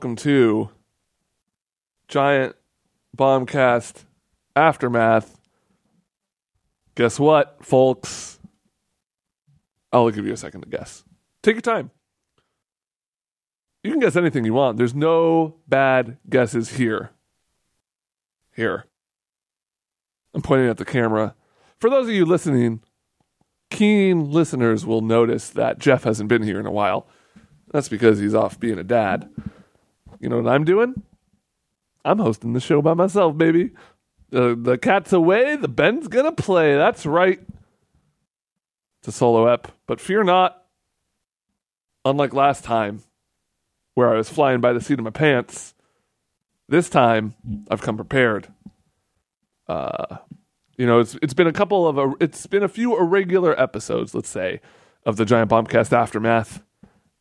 welcome to Giant Bombcast Aftermath. Guess what, folks? I'll give you a second to guess. Take your time. You can guess anything you want. There's no bad guesses here. Here. I'm pointing at the camera. For those of you listening, keen listeners will notice that Jeff hasn't been here in a while. That's because he's off being a dad. You know what I'm doing? I'm hosting the show by myself, baby. The the cat's away, the Ben's gonna play. That's right. It's a solo ep, but fear not. Unlike last time, where I was flying by the seat of my pants, this time I've come prepared. Uh, you know, it's it's been a couple of a, it's been a few irregular episodes, let's say, of the Giant Bombcast aftermath,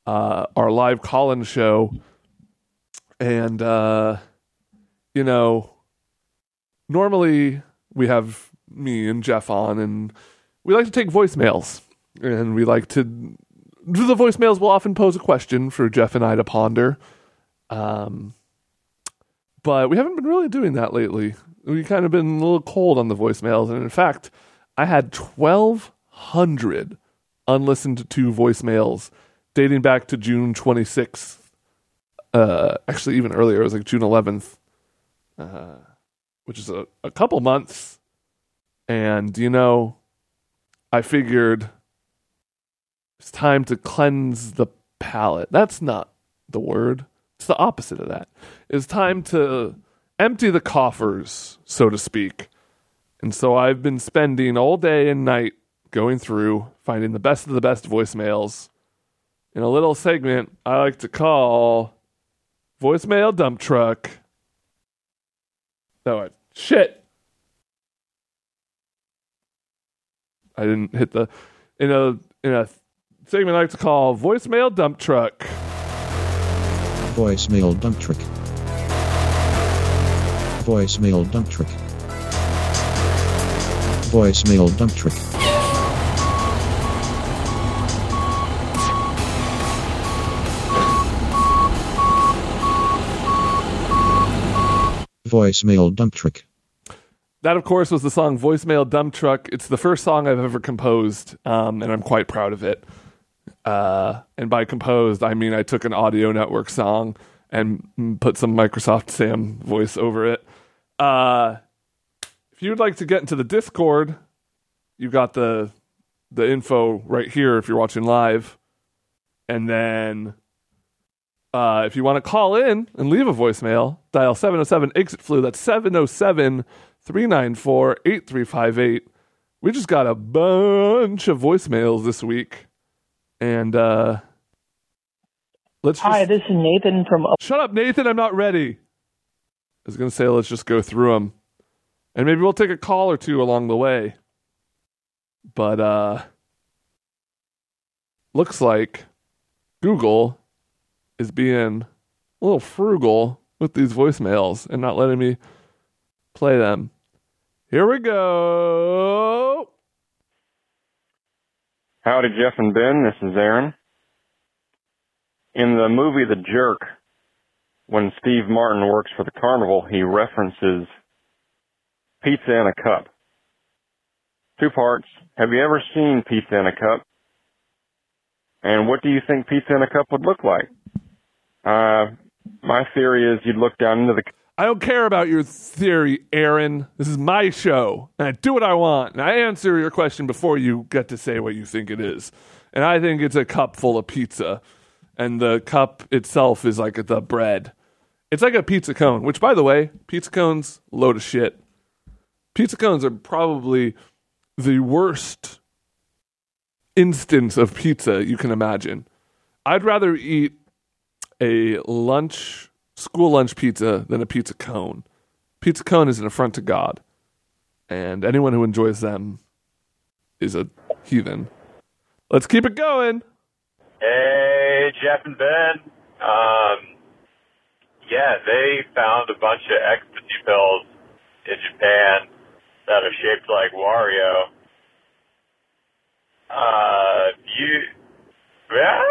uh, our live call-in show, and uh, you know, normally we have me and Jeff on, and we like to take voicemails, and we like to the voicemails will often pose a question for Jeff and I to ponder. Um, but we haven't been really doing that lately. We've kind of been a little cold on the voicemails, and in fact, I had twelve hundred unlistened to voicemails dating back to June twenty sixth. Uh, actually, even earlier, it was like June eleventh, uh, which is a, a couple months. And you know, I figured it's time to cleanse the palate. That's not the word. It's the opposite of that. It's time to empty the coffers, so to speak. And so I've been spending all day and night going through, finding the best of the best voicemails in a little segment I like to call Voicemail Dump Truck. I, shit. I didn't hit the in a in a segment I like to call Voicemail Dump Truck. Voicemail dump truck. Voicemail dump truck. Voicemail dump trick. Voicemail dump trick. That, of course, was the song Voicemail Dump Truck. It's the first song I've ever composed, um, and I'm quite proud of it. Uh, and by composed, I mean I took an audio network song and put some Microsoft Sam voice over it. Uh, if you'd like to get into the Discord, you got the the info right here if you're watching live. And then uh, if you want to call in and leave a voicemail, dial 707 exit flu. That's 707 394 8358. We just got a bunch of voicemails this week. And uh, let's Hi, just, this is Nathan from. Shut up, Nathan. I'm not ready. I was going to say, let's just go through them. And maybe we'll take a call or two along the way. But uh looks like Google is being a little frugal with these voicemails and not letting me play them. Here we go. Howdy, Jeff and Ben. This is Aaron. In the movie The Jerk, when Steve Martin works for the carnival, he references pizza in a cup. Two parts. Have you ever seen pizza in a cup? And what do you think pizza in a cup would look like? Uh, my theory is you'd look down into the I don't care about your theory, Aaron. This is my show, and I do what I want. And I answer your question before you get to say what you think it is. And I think it's a cup full of pizza, and the cup itself is like the bread. It's like a pizza cone, which, by the way, pizza cones load of shit. Pizza cones are probably the worst instance of pizza you can imagine. I'd rather eat a lunch school lunch pizza than a pizza cone. Pizza cone is an affront to God, and anyone who enjoys them is a heathen. Let's keep it going. Hey, Jeff and Ben. Um, yeah, they found a bunch of ecstasy pills in Japan that are shaped like Wario. Uh, you, yeah,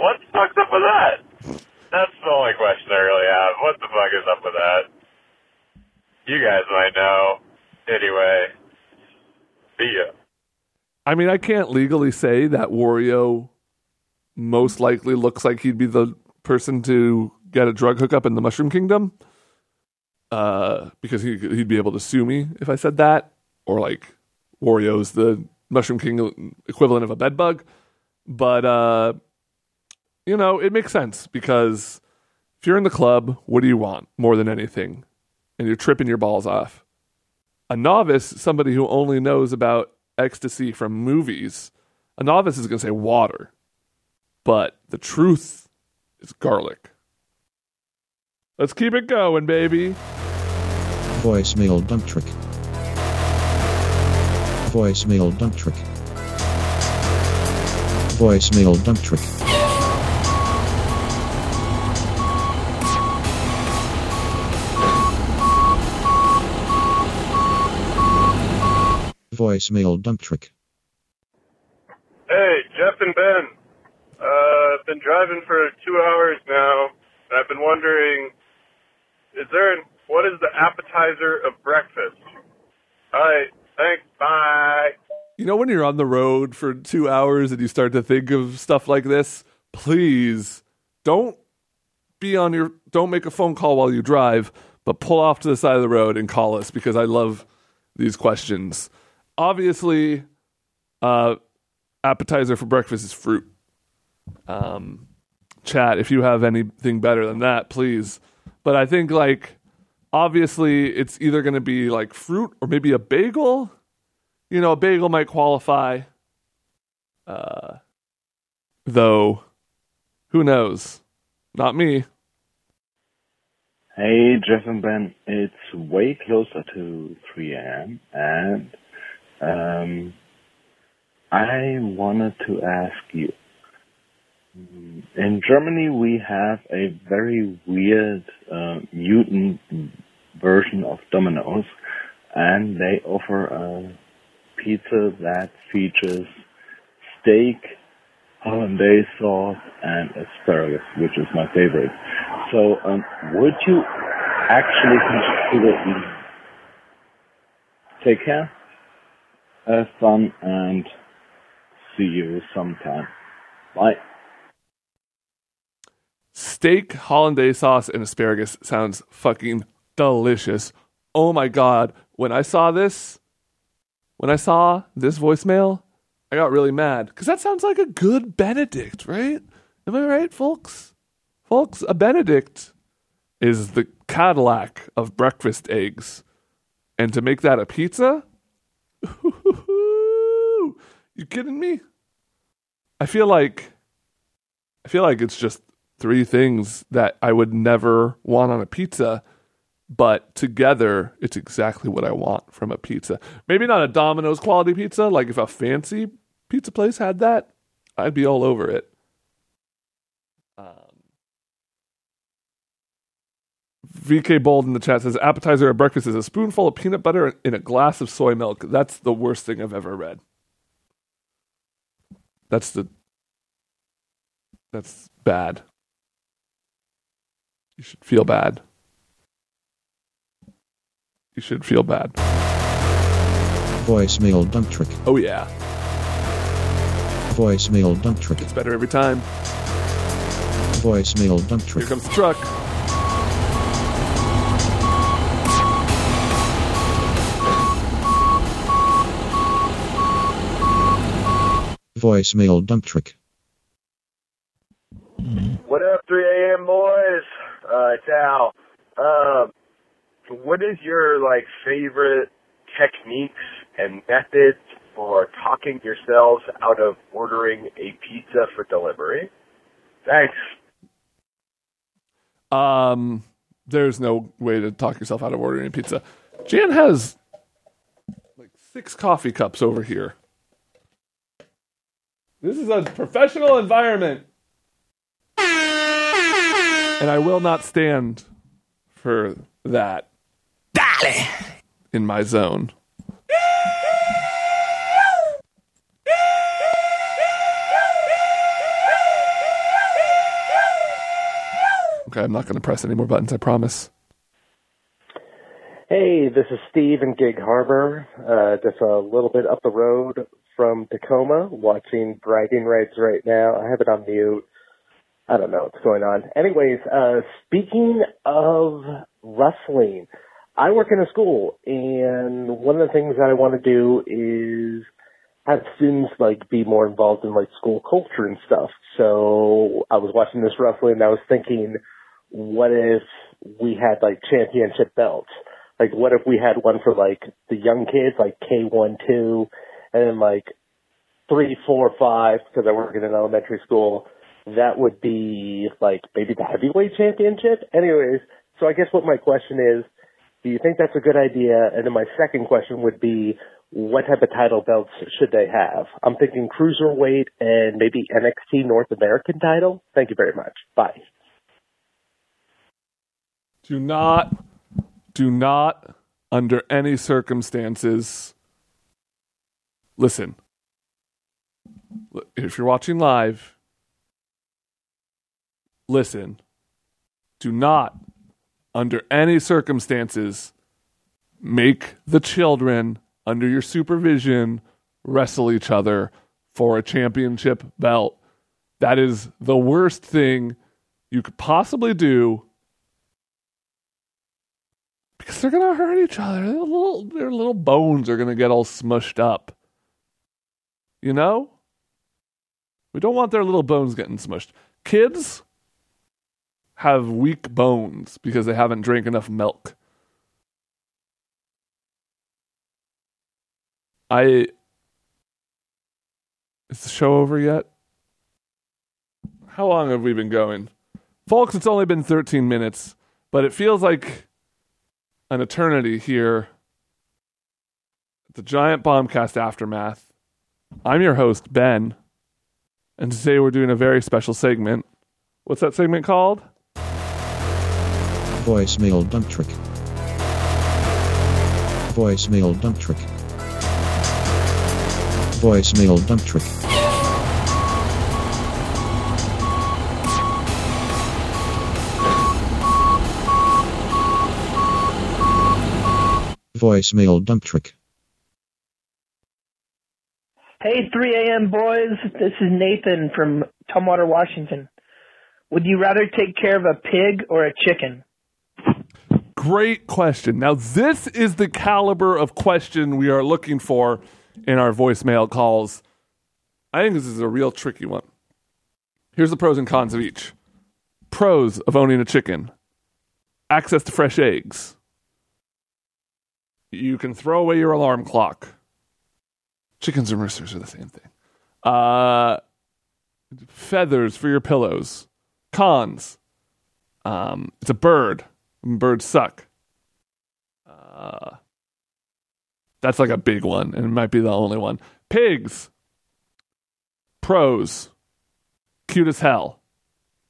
what fuck's up with that? That's the only question I really have. What the fuck is up with that? You guys might know. Anyway, see ya. I mean, I can't legally say that Wario most likely looks like he'd be the person to get a drug hookup in the Mushroom Kingdom. Uh, because he, he'd be able to sue me if I said that, or like Wario's the Mushroom King equivalent of a bedbug. But uh, you know, it makes sense because if you're in the club, what do you want more than anything? And you're tripping your balls off. A novice, somebody who only knows about ecstasy from movies, a novice is going to say water. But the truth is garlic. Let's keep it going, baby. Voicemail dump trick. Voicemail dump trick. Voicemail dump trick. Voicemail dump trick. Hey, Jeff and Ben. Uh, I've been driving for two hours now, and I've been wondering, is there, an, what is the appetizer of breakfast? Alright, thanks, bye. You know, when you're on the road for two hours and you start to think of stuff like this, please don't be on your, don't make a phone call while you drive, but pull off to the side of the road and call us because I love these questions. Obviously, uh, appetizer for breakfast is fruit. Um, chat, if you have anything better than that, please. But I think, like, obviously, it's either going to be like fruit or maybe a bagel you know, a bagel might qualify. Uh, though, who knows? Not me. Hey, Jeff and Ben. It's way closer to 3 a.m. and um, I wanted to ask you. In Germany, we have a very weird uh, mutant version of Domino's, and they offer a pizza that features steak, hollandaise sauce, and asparagus, which is my favorite. So, um, would you actually consider eating? Take care, have fun, and see you sometime. Bye. Steak, hollandaise sauce, and asparagus sounds fucking delicious. Oh my god. When I saw this, when I saw this voicemail, I got really mad because that sounds like a good Benedict, right? Am I right, folks? Folks, a Benedict is the Cadillac of breakfast eggs. And to make that a pizza? You kidding me? I feel like I feel like it's just three things that I would never want on a pizza but together it's exactly what I want from a pizza. Maybe not a Domino's quality pizza, like if a fancy pizza place had that, I'd be all over it. VK Bold in the chat says appetizer at breakfast is a spoonful of peanut butter in a glass of soy milk. That's the worst thing I've ever read. That's the that's bad. You should feel bad you should feel bad. Voicemail dump trick. Oh yeah, Voicemail dump trick. it's better every time. Voicemail dump trick. Here comes the truck. Voicemail dump trick. What up, 3 a.m. boys? Uh, it's Al. Um, what is your like favorite techniques and methods for talking yourselves out of ordering a pizza for delivery? Thanks. Um, there's no way to talk yourself out of ordering a pizza. Jan has like six coffee cups over here. This is a professional environment. And I will not stand for that. Dolly! In my zone. Okay, I'm not going to press any more buttons, I promise. Hey, this is Steve in Gig Harbor, uh, just a little bit up the road from Tacoma, watching bragging rights right now. I have it on mute. I don't know what's going on. Anyways, uh, speaking of wrestling, I work in a school, and one of the things that I want to do is have students like be more involved in like school culture and stuff. So I was watching this wrestling, and I was thinking, what if we had like championship belts? Like, what if we had one for like the young kids, like K1, 2, and like three, four, five, because I work in an elementary school. That would be like maybe the heavyweight championship. Anyways, so I guess what my question is, do you think that's a good idea? And then my second question would be, what type of title belts should they have? I'm thinking cruiserweight and maybe NXT North American title. Thank you very much. Bye. Do not, do not, under any circumstances, listen. If you're watching live, listen. Do not, under any circumstances, make the children under your supervision wrestle each other for a championship belt. That is the worst thing you could possibly do because they're gonna hurt each other. Their little, their little bones are gonna get all smushed up. You know? We don't want their little bones getting smushed. Kids have weak bones because they haven't drank enough milk. I is the show over yet? How long have we been going? Folks, it's only been 13 minutes, but it feels like an eternity here at the Giant Bombcast Aftermath. I'm your host, Ben, and today we're doing a very special segment. What's that segment called? Voicemail dump trick. Voicemail dump trick. Voicemail dump trick. Voicemail dump trick. Hey, 3 a.m. boys. This is Nathan from Tumwater, Washington. Would you rather take care of a pig or a chicken? Great question. Now, this is the caliber of question we are looking for in our voicemail calls. I think this is a real tricky one. Here's the pros and cons of each pros of owning a chicken access to fresh eggs. You can throw away your alarm clock. Chickens and roosters are the same thing. Uh, feathers for your pillows. Cons. Um, it's a bird. Birds suck. Uh, that's like a big one, and it might be the only one. Pigs. Pros. Cute as hell.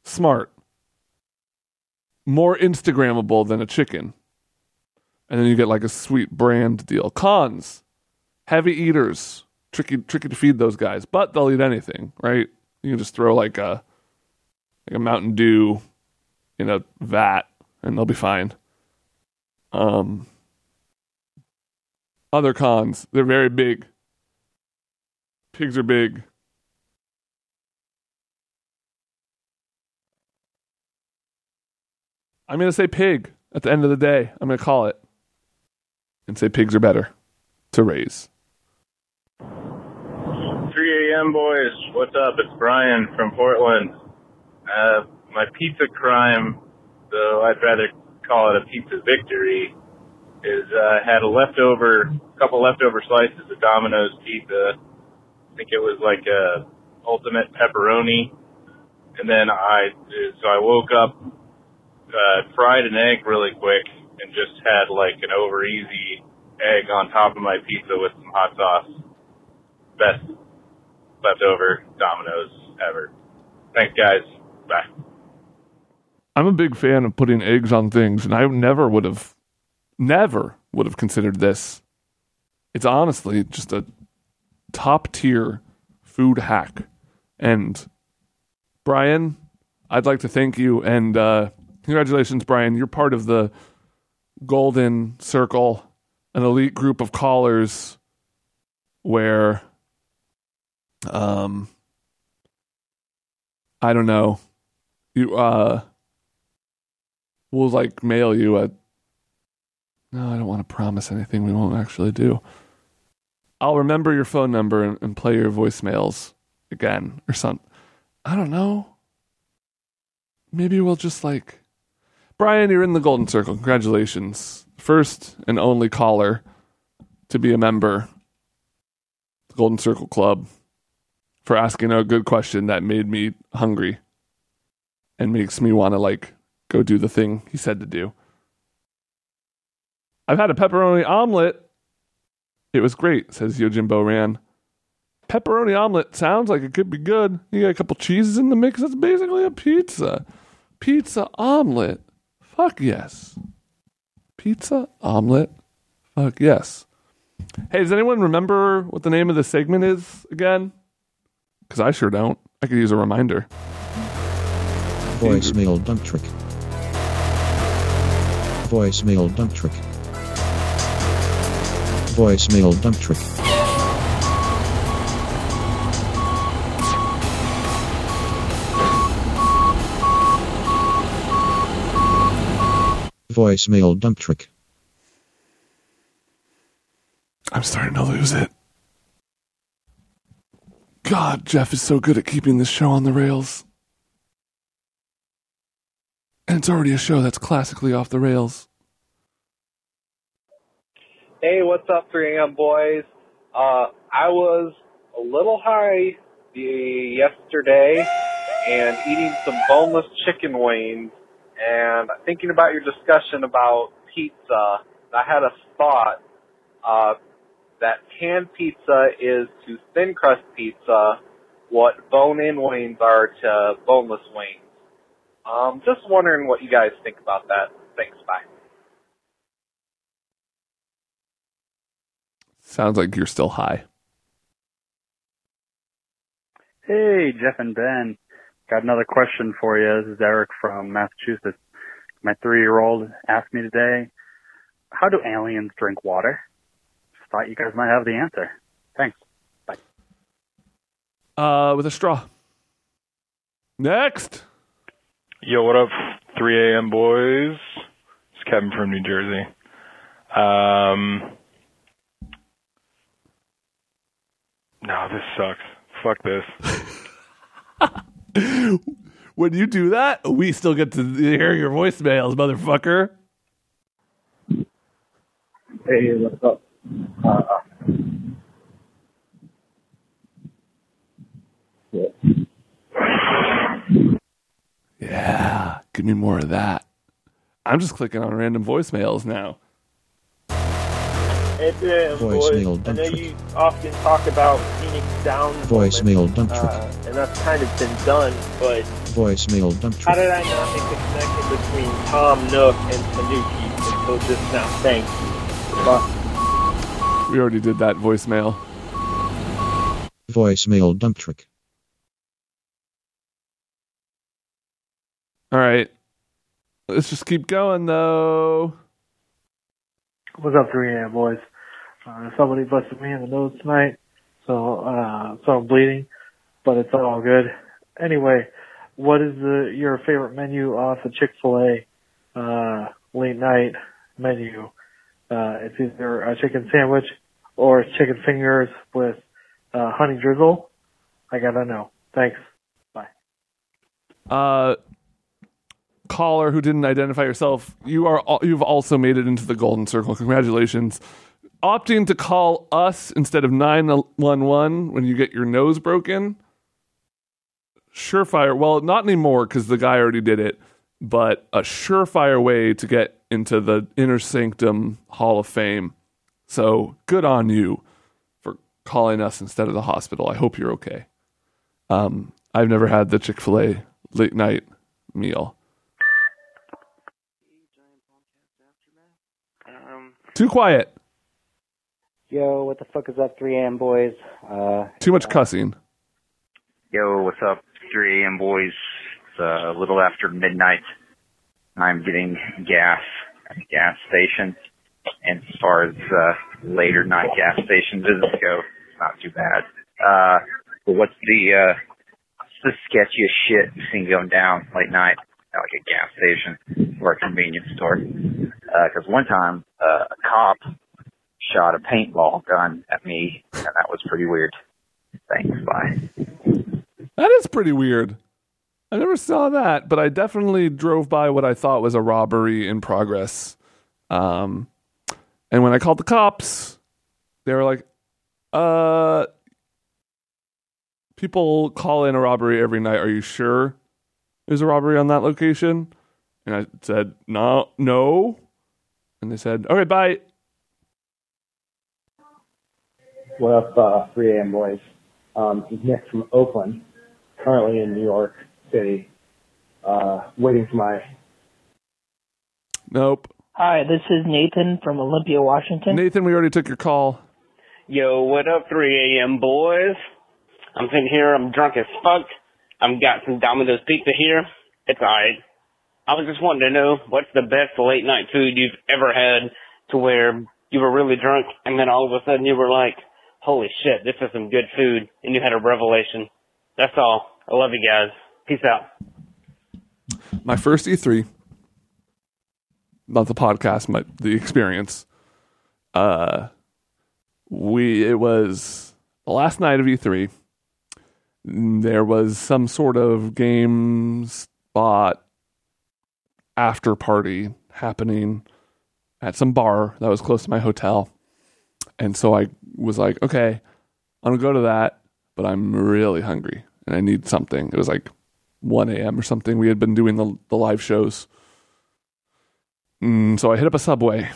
Smart. More Instagrammable than a chicken. And then you get like a sweet brand deal. Cons. Heavy eaters. Tricky tricky to feed those guys, but they'll eat anything, right? You can just throw like a like a Mountain Dew in a vat and they'll be fine. Um other cons, they're very big. Pigs are big. I'm going to say pig at the end of the day. I'm going to call it and say pigs are better to raise. 3 a.m. boys, what's up? It's Brian from Portland. Uh, my pizza crime, though I'd rather call it a pizza victory, is uh, I had a leftover, couple leftover slices of Domino's pizza. I think it was like a ultimate pepperoni, and then I so I woke up, uh, fried an egg really quick, and just had like an over easy egg on top of my pizza with some hot sauce. Best leftover Domino's ever. Thanks, guys. Bye. I'm a big fan of putting eggs on things, and I never would have, never would have considered this. It's honestly just a top tier food hack. And Brian, I'd like to thank you and uh, Congratulations, Brian. You're part of the golden circle, an elite group of callers where um I don't know. You uh we'll like mail you a No, I don't want to promise anything we won't actually do. I'll remember your phone number and, and play your voicemails again or something. I don't know. Maybe we'll just like Brian, you're in the golden circle. Congratulations. First and only caller to be a member the Golden Circle Club for asking a good question that made me hungry and makes me want to like go do the thing he said to do. I've had a pepperoni omelet. It was great, says Yojimbo Ran. Pepperoni omelet sounds like it could be good. You got a couple cheeses in the mix. That's basically a pizza. Pizza omelet. Fuck yes. Pizza omelet. Fuck yes. Hey, does anyone remember what the name of the segment is again? Because I sure don't. I could use a reminder. Voicemail dump trick. Voicemail dump trick. Voicemail dump trick. Voicemail dump trick. I'm starting to lose it. God, Jeff is so good at keeping this show on the rails. And it's already a show that's classically off the rails. Hey, what's up, 3am boys? Uh, I was a little high yesterday and eating some boneless chicken wings and thinking about your discussion about pizza, I had a thought, uh, that canned pizza is to thin crust pizza what bone-in wings are to boneless wings. Um, just wondering what you guys think about that. Thanks, bye. Sounds like you're still high. Hey, Jeff and Ben. Got another question for you. This is Eric from Massachusetts. My three-year-old asked me today, how do aliens drink water? Just thought you guys might have the answer. Thanks. Bye. Uh, with a straw. Next. Yo, what up, 3 a.m. boys? It's Kevin from New Jersey. Um, no, this sucks. Fuck this. when you do that, we still get to hear your voicemails, motherfucker. Hey, what's up? Uh, Yeah, give me more of that. I'm just clicking on random voicemails now. Hey, Dan, boys. Voicemail I dump know trick. you often talk about Phoenix Down, Voicemail dump trick. uh, and that's kind of been done. But Voicemail dump how trick. did I not make the connection between Tom Nook and Tanuki until just now? Thank you. Bye. We already did that voicemail. Voicemail dump trick. All right. Let's just keep going, though. What's up, 3 a.m. boys? Uh, somebody busted me in the nose tonight, so uh, so I'm bleeding, but it's all good. Anyway, what is the your favorite menu off the Chick Fil A uh, late night menu? Uh, it's either a chicken sandwich or chicken fingers with uh, honey drizzle. I gotta know. Thanks. Bye. Uh, caller who didn't identify yourself, you are you've also made it into the golden circle. Congratulations. Opting to call us instead of 911 when you get your nose broken. Surefire. Well, not anymore because the guy already did it, but a surefire way to get into the inner sanctum Hall of Fame. So good on you for calling us instead of the hospital. I hope you're okay. Um, I've never had the Chick fil A late night meal. Um, Too quiet. yo, what the fuck is up, 3am boys? Uh, Too much cussing. Yo, what's up, 3 a.m. boys? It's uh, a little after midnight. I'm getting gas at the gas station. And as far as uh, later night gas station visits go, not too bad. Uh, but what's the uh, what's the sketchiest shit seen going down late night at like a gas station or a convenience store? Because one time uh, a cop shot a paintball gun at me, and that was pretty weird. Thanks. Bye. That is pretty weird. I never saw that, but I definitely drove by what I thought was a robbery in progress. Um, and when I called the cops, they were like, uh, people call in a robbery every night. Are you sure there's a robbery on that location? And I said, no, no. And they said, okay, bye. What up, uh, 3 a.m. boys? Um, Nick from Oakland, currently in New York City, uh, waiting for my. Nope. Hi, this is Nathan from Olympia, Washington. Nathan, we already took your call. Yo, what up, 3 a.m. boys? I'm sitting here, I'm drunk as fuck. I've got some Domino's pizza here. It's alright. I was just wanting to know what's the best late night food you've ever had to where you were really drunk and then all of a sudden you were like, holy shit, this is some good food and you had a revelation. That's all. I love you guys. Peace out. My first E3, not the podcast, but the experience. Uh, we it was the last night of E3. There was some sort of GameSpot after party happening at some bar that was close to my hotel. And so I was like, okay, I'm gonna go to that, but I'm really hungry and I need something. It was like 1 a.m. or something. We had been doing the, the live shows. Mm, so I hit up a Subway,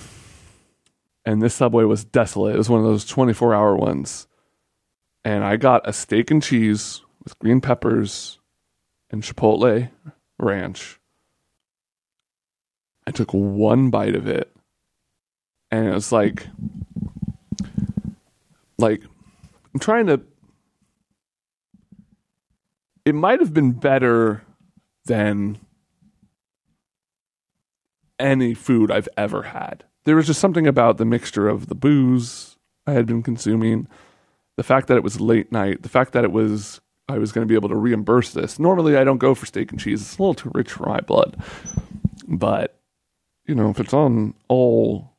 and this Subway was desolate. It was one of those 24 hour ones. And I got a steak and cheese with green peppers and chipotle ranch. I took one bite of it, and it was like, like, I'm trying to it might have been better than any food I've ever had. There was just something about the mixture of the booze I had been consuming, the fact that it was late night, the fact that it was I was going to be able to reimburse this. Normally, I don't go for steak and cheese; it's a little too rich for my blood. But you know, if it's on all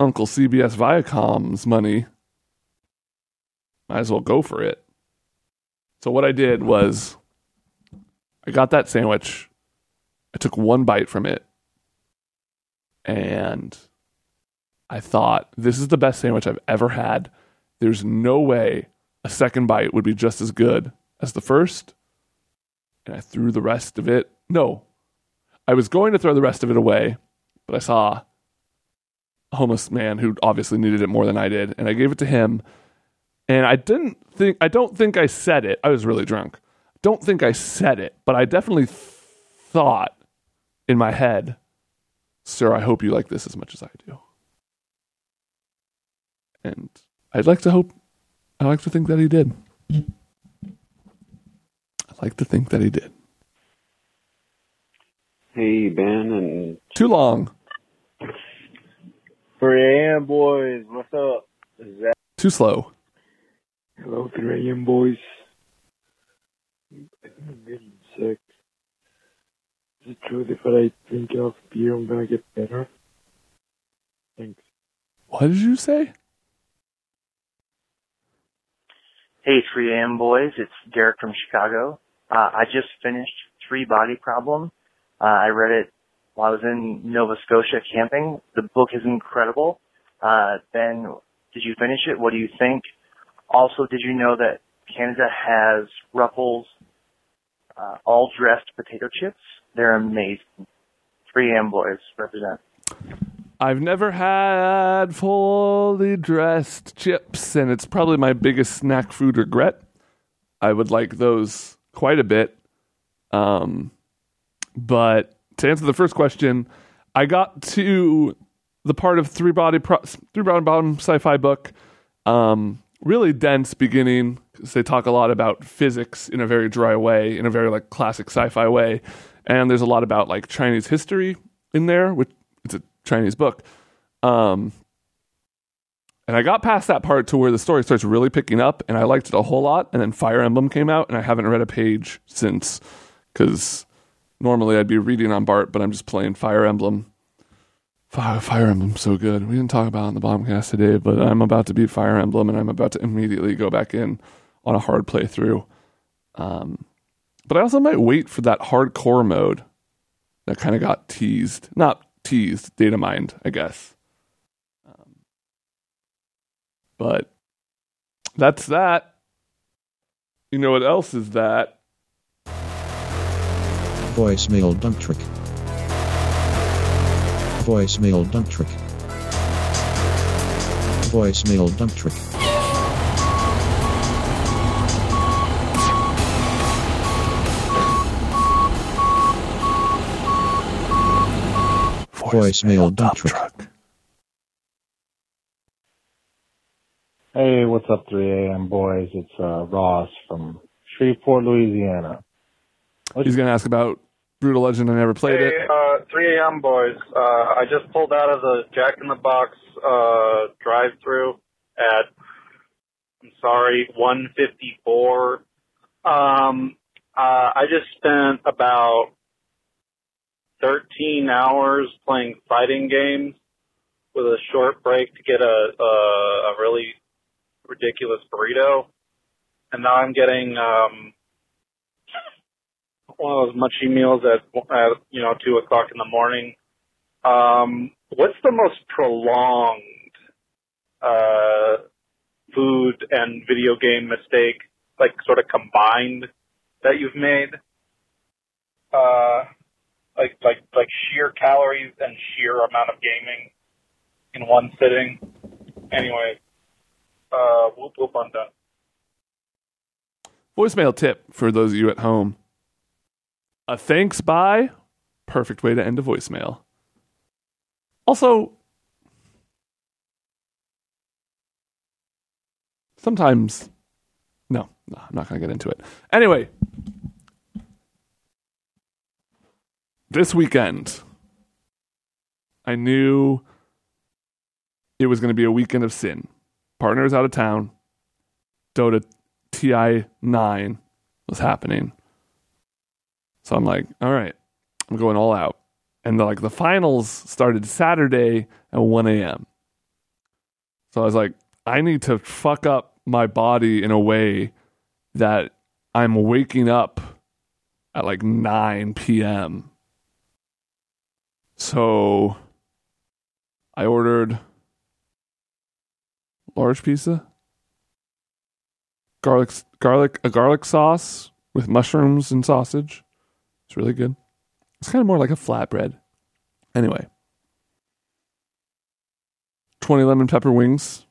Uncle CBS Viacom's money, might as well go for it. So what I did was I got that sandwich. I took one bite from it. And I thought, this is the best sandwich I've ever had. There's no way a second bite would be just as good as the first. And I threw the rest of it. No, I was going to throw the rest of it away, but I saw a homeless man who obviously needed it more than I did. And I gave it to him. And I didn't think, I don't think I said it. I was really drunk. Don't think I said it, but I definitely th- thought in my head, Sir, I hope you like this as much as I do. And I'd like to hope, I'd like to think that he did. I like to think that he did. Hey, Ben, and Too long. 3 a.m. boys, what's up? Is that Too slow. Hello, 3 a.m. boys. I'm getting sick. Is it true that if I drink enough beer, I'm gonna get better? Thanks. What did you say? Hey, 3 a.m. boys. It's Derek from Chicago. Uh, I just finished Three Body Problem. Uh, I read it while I was in Nova Scotia camping. The book is incredible. Uh, ben, did you finish it? What do you think? Also, did you know that Canada has Ruffles uh, all dressed potato chips? They're amazing. 3 a.m. boys represent. I've never had fully dressed chips, and it's probably my biggest snack food regret. I would like those quite a bit. Um, but to answer the first question, I got to the part of three body pro- three body bottom sci-fi book. Um, really dense beginning because they talk a lot about physics in a very dry way, in a very like classic sci-fi way, and there's a lot about like Chinese history in there, which it's a Chinese book. Um, and I got past that part to where the story starts really picking up, and I liked it a whole lot. And then Fire Emblem came out, and I haven't read a page since because normally I'd be reading on Bart, but I'm just playing Fire Emblem. Fire, Fire Emblem's so good. We didn't talk about it on the bombcast today, but I'm about to beat Fire Emblem, and I'm about to immediately go back in on a hard playthrough. Um, but I also might wait for that hardcore mode that kind of got teased. Not teased, data mined, I guess. Um, but that's that. You know what else is that? Voicemail dump trick. Voicemail dump trick. Voicemail dump trick. Voicemail dump trick. Hey, what's up, 3 a.m. boys? It's uh, Ross from Shreveport, Louisiana. He's going to ask about Brutal Legend. I never played hey, it. uh, 3 a.m. boys. Uh, I just pulled out of the Jack in the Box uh, drive-through at, I'm sorry, 154. Um, uh, I just spent about 13 hours playing fighting games with a short break to get a, a, a really ridiculous burrito. And now I'm getting, um, one of those munchy meals at, at you know two o'clock in the morning. Um, what's the most prolonged uh, food and video game mistake, like sort of combined, that you've made? Uh, sheer calories and sheer amount of gaming in one sitting. Anyway, uh, whoop whoop, I'm done. Voicemail tip for those of you at home. A thanks bye, perfect way to end a voicemail. Also, sometimes, no, no I'm not going to get into it. Anyway, this weekend, I knew it was going to be a weekend of sin. Partners out of town, Dota TI 9 was happening. So I'm like, all right, I'm going all out. And the, like the finals started Saturday at 1 a.m. So I was like, I need to fuck up my body in a way that I'm waking up at like 9 p.m. So I ordered large pizza, garlic, garlic, a garlic sauce with mushrooms and sausage. It's really good. It's kind of more like a flatbread. Anyway, 20 lemon pepper wings,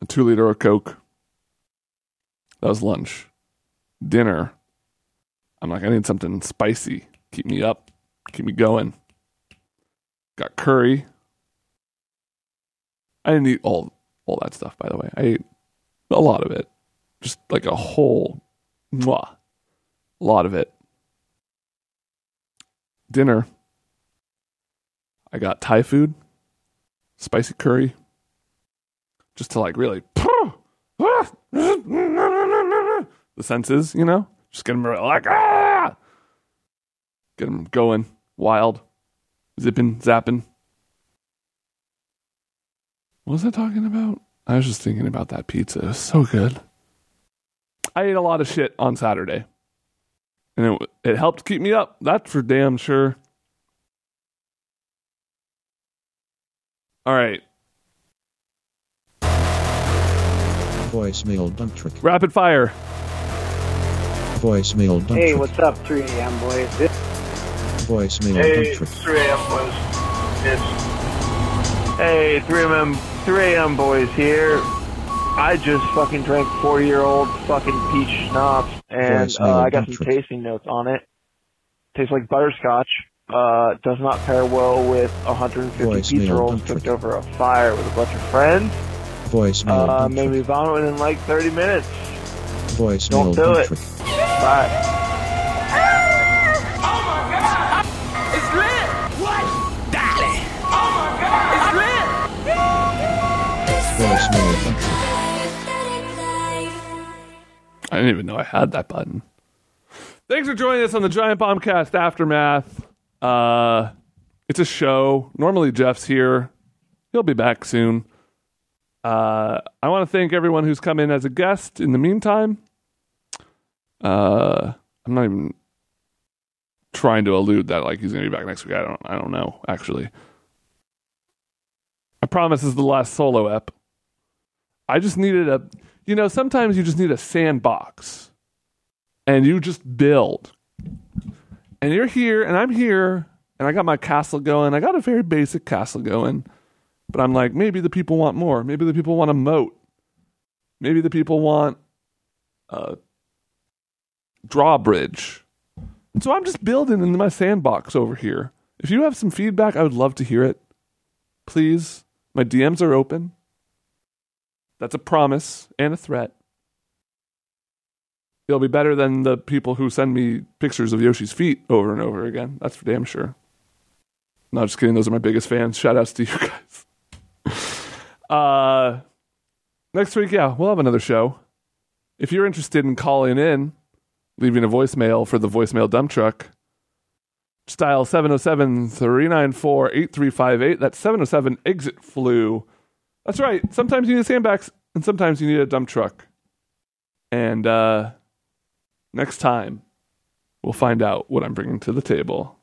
a two liter of Coke. That was lunch. Dinner, I'm like, I need something spicy. Keep me up, keep me going. Got curry. I didn't eat all all that stuff, by the way. I ate a lot of it. Just like a whole mwah. A lot of it dinner, I got Thai food, spicy curry, just to like really the senses, you know, just get them like ah, get them going, wild, zipping, zapping. What was I talking about? I was just thinking about that pizza. It was so good. I ate a lot of shit on Saturday and it it helped keep me up. That's for damn sure. All right, Voicemail dump trick. rapid fire. Voicemail dump Hey, trick. what's up, 3 a.m. boys? This Voicemail Hey, dump trick. 3 a.m. boys. It's Hey, 3 a.m. 3 a.m. boys here. I just fucking drank four-year-old fucking peach schnapps and uh, I got some tasting notes on it. Tastes like butterscotch. Uh, does not pair well with 150 Voicemail pizza rolls cooked over a fire with a bunch of friends. Voicemail Uh, made me vomit within like 30 minutes. Voicemail Don't do it. Bye. I didn't even know I had that button. Thanks for joining us on the Giant Bombcast Aftermath. Uh, it's a show. Normally Jeff's here. He'll be back soon. Uh, I want to thank everyone who's come in as a guest in the meantime. Uh, I'm not even trying to allude that like he's going to be back next week. I don't I don't know actually. I promise this is the last solo ep. I just needed a you know, sometimes you just need a sandbox. And you just build. And you're here and I'm here and I got my castle going. I got a very basic castle going. But I'm like, maybe the people want more. Maybe the people want a moat. Maybe the people want a drawbridge. And so I'm just building in my sandbox over here. If you have some feedback, I would love to hear it. Please, my DMs are open. That's a promise and a threat. It'll be better than the people who send me pictures of Yoshi's feet over and over again. That's for damn sure. No, just kidding. Those are my biggest fans. Shout outs to you guys. uh, next week, yeah, we'll have another show. If you're interested in calling in, leaving a voicemail for the voicemail dump truck, dial 707 394 8358. That's 707 exit flu. That's right. Sometimes you need sandbags and sometimes you need a dump truck. And uh, next time, we'll find out what I'm bringing to the table.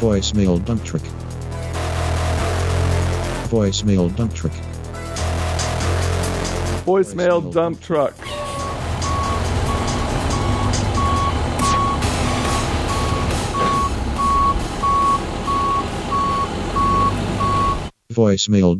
Voicemail dump truck. Voicemail dump truck. Voicemail dump truck. Voicemail